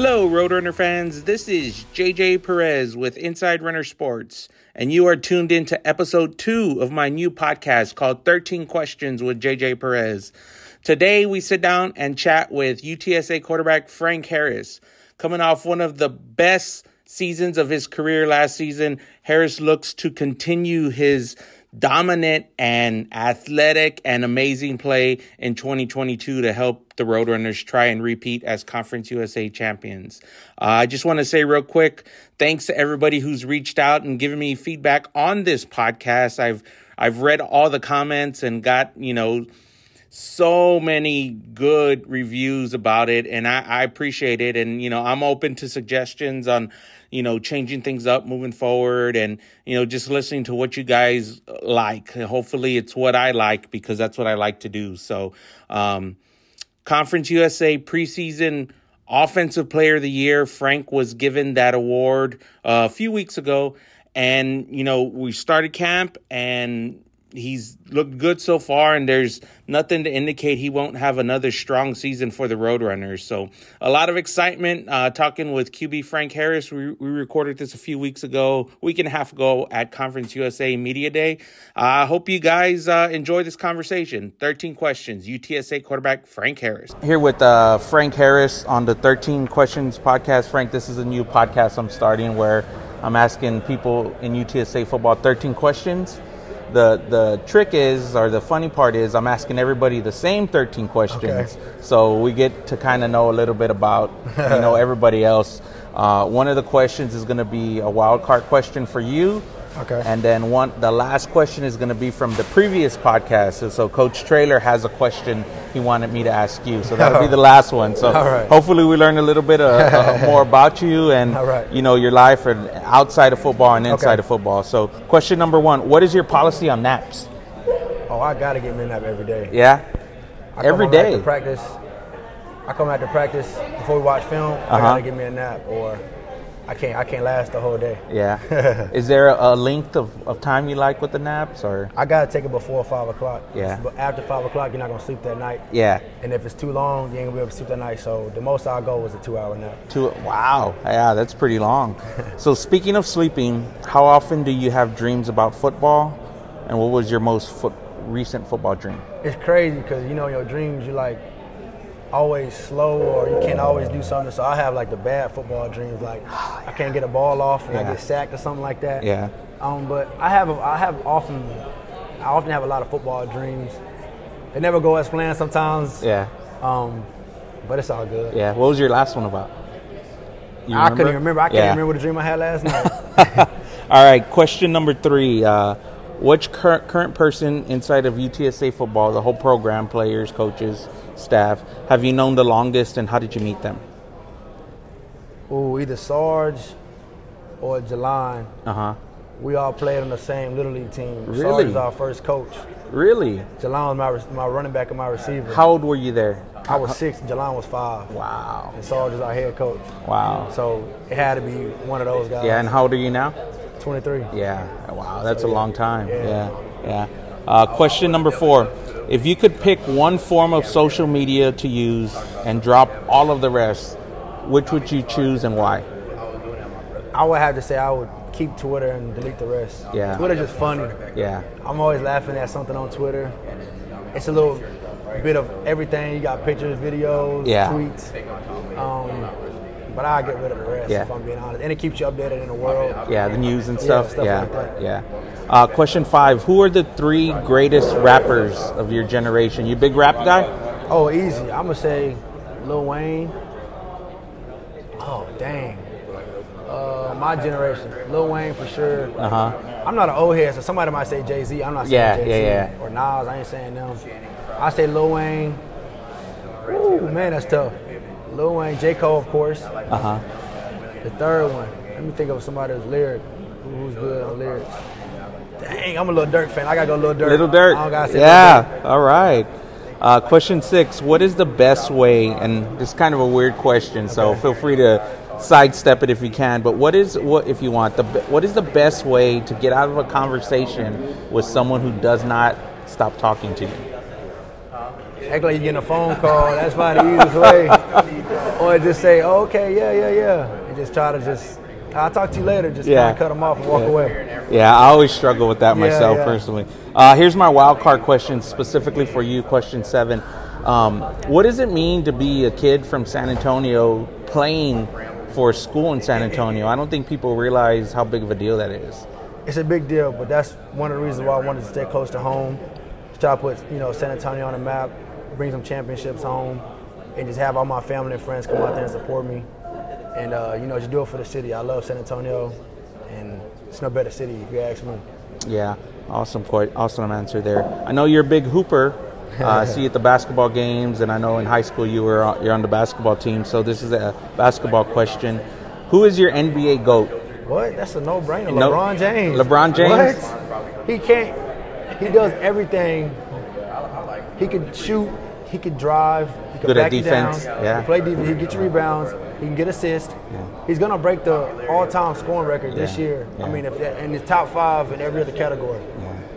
Hello, Roadrunner fans. This is JJ Perez with Inside Runner Sports, and you are tuned in to episode two of my new podcast called 13 Questions with JJ Perez. Today, we sit down and chat with UTSA quarterback Frank Harris. Coming off one of the best seasons of his career last season, Harris looks to continue his dominant and athletic and amazing play in 2022 to help the Roadrunners try and repeat as Conference USA champions. Uh, I just want to say real quick, thanks to everybody who's reached out and given me feedback on this podcast. I've I've read all the comments and got you know so many good reviews about it and I, I appreciate it and you know i'm open to suggestions on you know, changing things up moving forward and, you know, just listening to what you guys like. Hopefully it's what I like because that's what I like to do. So, um, Conference USA preseason offensive player of the year, Frank was given that award uh, a few weeks ago. And, you know, we started camp and he's looked good so far, and there's nothing to indicate he won't have another strong season for the Roadrunners. So a lot of excitement. Uh, talking with QB Frank Harris, we, we recorded this a few weeks ago, week and a half ago at Conference USA Media Day. I uh, hope you guys uh, enjoy this conversation. 13 questions. UTSA quarterback Frank Harris. Here with uh, Frank Harris on the 13 Questions podcast. Frank, this is a new podcast I'm starting where I'm asking people in UTSA football 13 questions the the trick is or the funny part is I'm asking everybody the same 13 questions. Okay. so we get to kind of know a little bit about you know everybody else. Uh, one of the questions is going to be a wild card question for you Okay. And then one, the last question is going to be from the previous podcast. So, so, Coach Traylor has a question he wanted me to ask you. So that'll be the last one. So hopefully we learn a little bit uh, uh, more about you and you know your life and outside of football and inside okay. of football. So question number one: What is your policy on naps? Oh, I gotta get me a nap every day. Yeah. I every day. Practice. I come out to practice before we watch film. Uh-huh. I gotta get me a nap or I can't I can't last the whole day. Yeah. Is there a length of, of time you like with the naps or? I gotta take it before five o'clock. Yeah. But after five o'clock, you're not gonna sleep that night. Yeah. And if it's too long, you ain't gonna be able to sleep that night. So the most I'll go is a two hour nap. Two. Wow. Yeah, that's pretty long. so speaking of sleeping, how often do you have dreams about football? And what was your most foot, recent football dream? It's crazy because you know your dreams you like always slow or you can't always do something. So I have like the bad football dreams, like I can't get a ball off and yeah. I get sacked or something like that. Yeah. Um, but I have a, I have often I often have a lot of football dreams. They never go as planned sometimes. Yeah. Um, but it's all good. Yeah. What was your last one about? I couldn't remember. I can't yeah. remember the dream I had last night. all right. Question number three. Uh, which current current person inside of UTSA football, the whole program, players, coaches, staff, have you known the longest, and how did you meet them? Oh, either Sarge or Jalan. Uh huh. We all played on the same little league team. Really? Sarge is our first coach. Really? Jalan was my, my running back and my receiver. How old were you there? I was six. Jalan was five. Wow. And Sarge is our head coach. Wow. So it had to be one of those guys. Yeah. And how old are you now? 23. Yeah. Wow. That's so, a long time. Yeah. Yeah. yeah. Uh, question number four. If you could pick one form of social media to use and drop all of the rest, which would you choose and why? I would have to say I would keep Twitter and delete the rest. Yeah. Twitter's just funny. Yeah. I'm always laughing at something on Twitter. It's a little bit of everything. You got pictures, videos, yeah. tweets. But I get rid of the rest yeah. if I'm being honest. And it keeps you updated in the world. Yeah, the news and stuff. Yeah, stuff yeah. Like yeah. Uh, question five: Who are the three greatest rappers of your generation? You big rap guy? Oh, easy. I'm gonna say Lil Wayne. Oh, dang. Uh, my generation, Lil Wayne for sure. Uh huh. I'm not an old head, so somebody might say Jay Z. I'm not saying yeah, Jay Z yeah, yeah. or Nas. I ain't saying them. I say Lil Wayne. Ooh, man, that's tough. Lil Wayne, J. Cole, of course. Uh huh. The third one, let me think of somebody who's lyric, who's good on lyrics. Dang, I'm a Lil Durk fan. I gotta go Lil Durk. Lil Durk. yeah. All right. Uh, question six: What is the best way? And this is kind of a weird question, okay. so feel free to sidestep it if you can. But what is what if you want the what is the best way to get out of a conversation with someone who does not stop talking to you? Act like you're getting a phone call. That's probably the easiest way. or just say, oh, okay, yeah, yeah, yeah, and just try to just. I'll talk to you later. Just Yeah. kind of cut them off and walk Yeah. away. Yeah, I always struggle with that Yeah, myself personally. Uh, here's my wild card question specifically for you. Question seven: um, What does it mean to be a kid from San Antonio playing for school in San Antonio? I don't think people realize how big of a deal that is. It's a big deal, but that's one of the reasons why I wanted to stay close to home. Try to put you know San Antonio on the map, bring some championships home, and just have all my family and friends come out there and support me. And uh, you know, just do it for the city. I love San Antonio, and it's no better city if you ask me. Yeah, awesome, quite awesome answer there. I know you're a big hooper. Uh, I see you at the basketball games, and I know in high school you were on, you're on the basketball team. So this is a basketball question: Who is your NBA goat? What? That's a no-brainer. No- LeBron James. LeBron James? What? He can't. He does everything. He could shoot. He could drive. He could Good at defense, down. yeah. He play defense. He get you rebounds. He can get assists. He's gonna break the all-time scoring record this Yeah, year. yeah. I mean, if in the top five in every other category.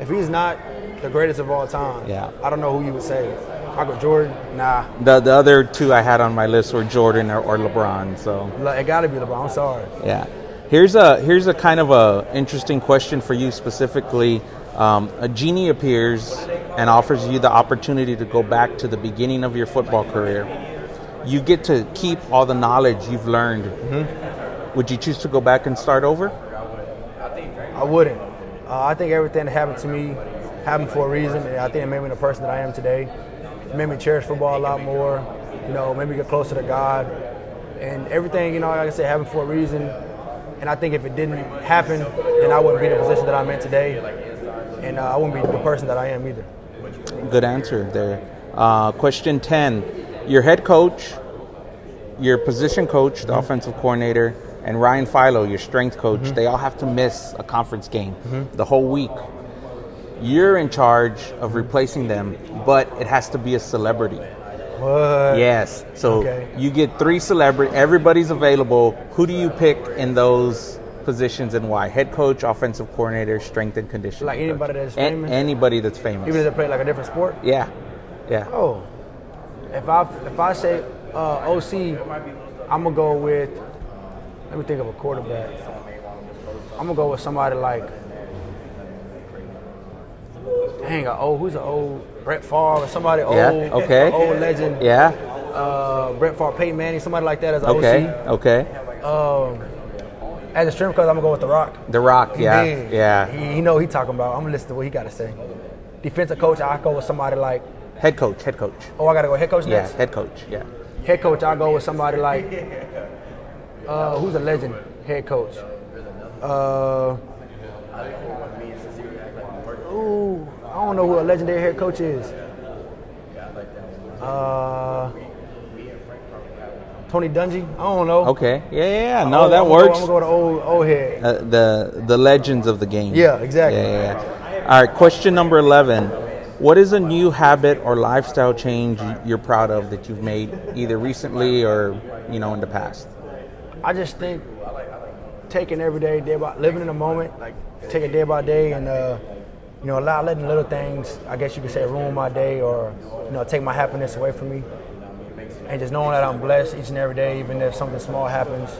If he's not the greatest of all time, Yeah. I don't know who you would say. Michael Jordan? Nah. The the other two I had on my list were Jordan or, or LeBron. So It got to be LeBron. I'm sorry. yeah, here's a here's a kind of a interesting question for you specifically. Um, a genie appears and offers you the opportunity to go back to the beginning of your football career. You get to keep all the knowledge you've learned. Would you choose to go back and start over? I wouldn't. Uh, I think everything that happened to me happened for a reason, and I think it made me the person that I am today. It made me cherish football a lot more. You know, made me get closer to God, and everything. You know, like I said, happened for a reason. And I think if it didn't happen, then I wouldn't be in the position that I'm in today, and uh, I wouldn't be the person that I am either. Good answer there. Uh, question 10. Your head coach, your position coach, the offensive coordinator, and Ryan Filo, your strength coach, they all have to miss a conference game the whole week. You're in charge of replacing them, but it has to be a celebrity. What? Yes. So Okay. you get three celebrity. Everybody's available. Who do you pick in those positions and why? Head coach, offensive coordinator, strength and conditioning. Like coach. anybody that's A- famous? anybody that's famous. Even if they play like a different sport. yeah. Yeah. Oh, if I if I say uh, OC, I'm gonna go with. Let me think of a quarterback. I'm gonna go with somebody like. Dang, a old who's an old Brett Favre or somebody old, Yeah, okay. old legend. Yeah. Uh, Brett Favre, Peyton Manning, somebody like that as an Okay. OC. Okay. Um, as a strength coach, I'm gonna go with The Rock. The Rock. Yeah. big. Yeah. He, he know he talking about. I'm gonna listen to what he got to say. Defensive coach, I go with somebody like. Head coach. Head coach. Oh, I gotta go head coach Yeah. next. Head coach. Yeah. Head coach, I'll go with somebody like uh, who's a legend head coach. Uh, ooh, I don't know who a legendary head coach is. I like that. Uh, Tony Dungy. I don't know. Okay. Yeah. Yeah. yeah. No, that I'm works. Gonna go, I'm gonna go to old old head. Uh, the the legends of the game. Yeah, exactly. Yeah, yeah, yeah. All right. Question number eleven. What is a new habit or lifestyle change you're proud of that you've made either recently or you know in the past? I just think taking every day, day by living in the moment, like take it day by day, and uh, you know, allow letting little things, I guess you could say, ruin my day or you know, take my happiness away from me, and just knowing that I'm blessed each and every day, even if something small happens,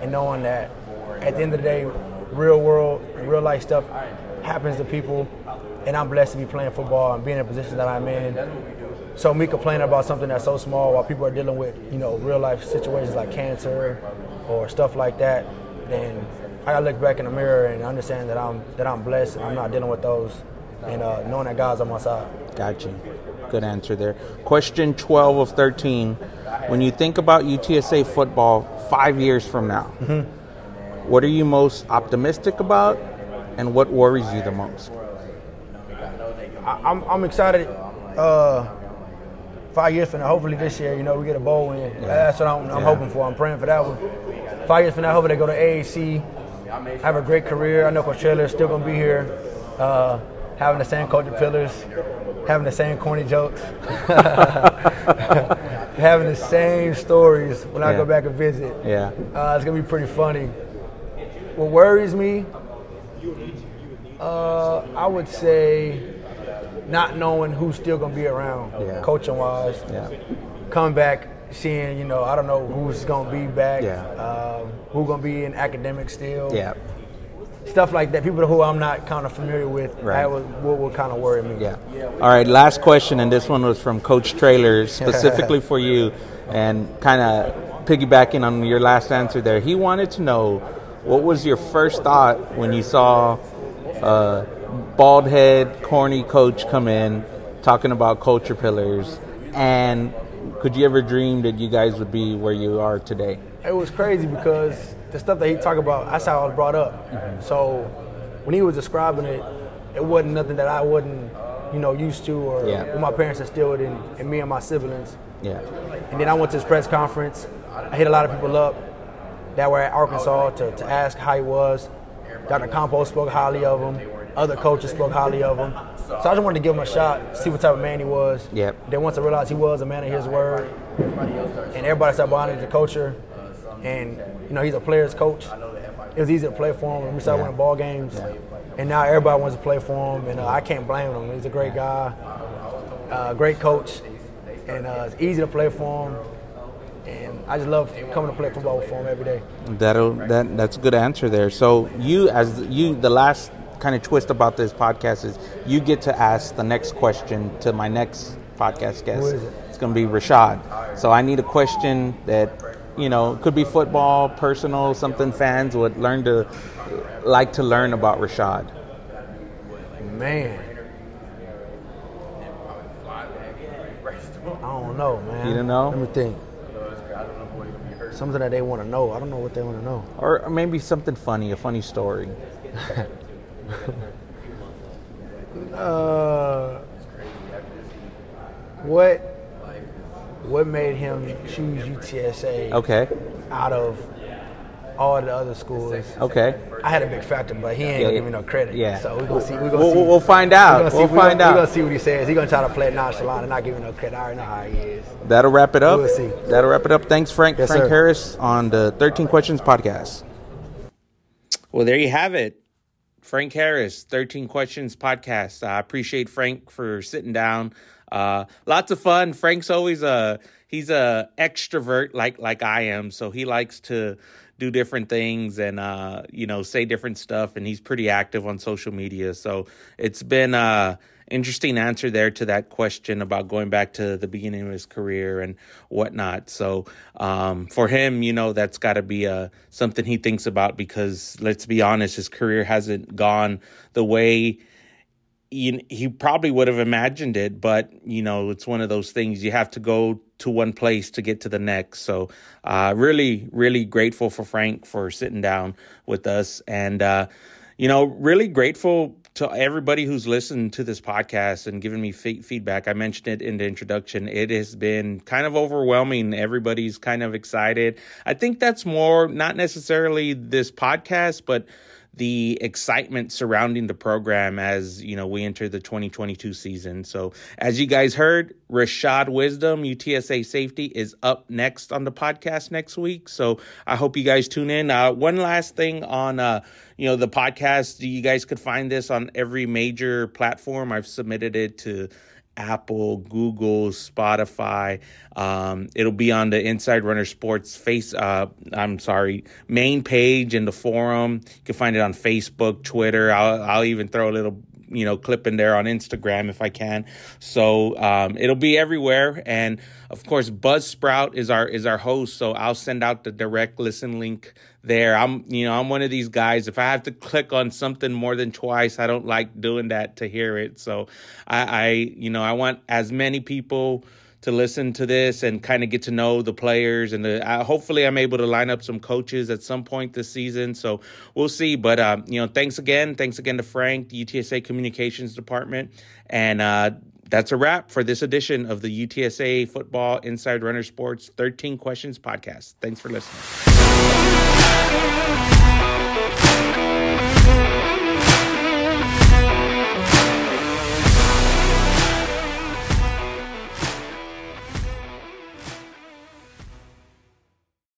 and knowing that at the end of the day, real world, real life stuff happens to people, and I'm blessed to be playing football and being in the position that I'm in. So me complaining about something that's so small while people are dealing with, you know, real life situations like cancer or stuff like that, then I gotta look back in the mirror and understand that I'm that I'm blessed and I'm not dealing with those, and uh, knowing that God's on my side. Got you. Good answer there. Question 12 of 13. When you think about UTSA football five years from now, what are you most optimistic about and what worries you the most? I, I'm I'm excited. Uh, five years from now, hopefully this year, you know, we get a bowl win. That's what I'm, I'm Yeah. hoping for. I'm praying for that one. Five years from now, hopefully they go to AAC, have a great career. I know Coach is still gonna be here, uh, having the same coaching pillars, having the same corny jokes, having the same stories when I go back and visit. Yeah. Uh, it's gonna be pretty funny. What worries me, uh, I would say, not knowing who's still gonna be around, Yeah. coaching wise. Yeah. Coming back seeing, you know, I don't know who's gonna be back, Yeah. um, who's gonna be in academics still, Yeah. Stuff like that. People who I'm not kind of familiar with, Right. that would, what would kind of worry me. Yeah. All right. Last question, and this one was from Coach Traylor specifically for you, and kind of piggybacking on your last answer there. He wanted to know what was your first thought when you saw a bald head, corny coach come in talking about culture pillars, and could you ever dream that you guys would be where you are today? It was crazy because the stuff that he talked about, that's how I was brought up. Mm-hmm. So when he was describing it, it wasn't nothing that I wasn't, you know, used to or Yeah. what my parents instilled in, in me and my siblings. Yeah. And then I went to his press conference. I hit a lot of people up that were at Arkansas to, to ask how he was. Dr. Campos spoke highly of him. Other coaches spoke highly of him. So I just wanted to give him a shot, see what type of man he was. Yep. Then once I realized he was a man of his word, and everybody started buying into the culture, and you know he's a player's coach. It was easy to play for him, and we started Yeah. winning ball games. And now everybody wants to play for him, and uh, I can't blame him. He's a great guy, uh, great coach, and uh, it's easy to play for him. And I just love coming to play football for him every day. That'll that that's a good answer there. So you as you the last kind of twist about this podcast is you get to ask the next question to my next podcast guest. Who is it? It's going to be Rashad. So I need a question that you know could be football, personal, something fans would learn to like to learn about Rashad. Man. I don't know, man. You don't know? Let me think. Something that they want to know. I don't know what they want to know. Or maybe something funny, a funny story. Uh, what what made him choose UTSA Okay. out of all the other schools? Okay. I had a big factor, but he ain't Yeah, gonna give me no credit. yeah. So we're gonna see. We're gonna We'll, see. we'll- we'll find we're out. gonna see- We'll we're gonna- We're gonna see what he says. He's gonna try to play it nonchalant and not give me no credit. I already know how he is. That'll wrap it up. We'll see. That'll wrap it up. Thanks, Frank. Yes, Frank sir. Harris on the 13 Questions podcast. Well, there you have it. Frank Harris, 13 Questions podcast. I appreciate Frank for sitting down. Uh, lots of fun. Frank's always a he's a extrovert like like I am, so he likes to do different things and uh, you know say different stuff. And he's pretty active on social media, so it's been uh interesting answer there to that question about going back to the beginning of his career and whatnot. So um, for him, you know, that's got to be uh, something he thinks about because let's be honest, his career hasn't gone the way he, he probably would have imagined it, but you know, it's one of those things you have to go to one place to get to the next. So, uh, really, really grateful for Frank for sitting down with us and, uh, you know, really grateful to everybody who's listened to this podcast and given me fe- feedback. I mentioned it in the introduction. It has been kind of overwhelming. Everybody's kind of excited. I think that's more not necessarily this podcast, but the excitement surrounding the program as you know we enter the 2022 season. So as you guys heard, Rashad Wisdom, UTSA safety, is up next on the podcast next week. So I hope you guys tune in. Uh, one last thing on uh, you know the podcast, you guys could find this on every major platform. I've submitted it to Apple, Google, Spotify. Um, it'll be on the Inside Runner Sports face. Uh, I'm sorry, main page in the forum. You can find it on Facebook, Twitter. I'll, I'll even throw a little you know clip in there on Instagram if I can. So um, it'll be everywhere, and of course Buzzsprout is our is our host. So I'll send out the direct listen link there. I'm you know I'm one of these guys. If I have to click on something more than twice, I don't like doing that to hear it. So I, I you know I want as many people to listen to this and kind of get to know the players and the uh, hopefully I'm able to line up some coaches at some point this season so we'll see. But uh, you know thanks again. Thanks again to Frank the UTSA communications department and uh, that's a wrap for this edition of the UTSA football inside runner sports 13 questions podcast. Thanks for listening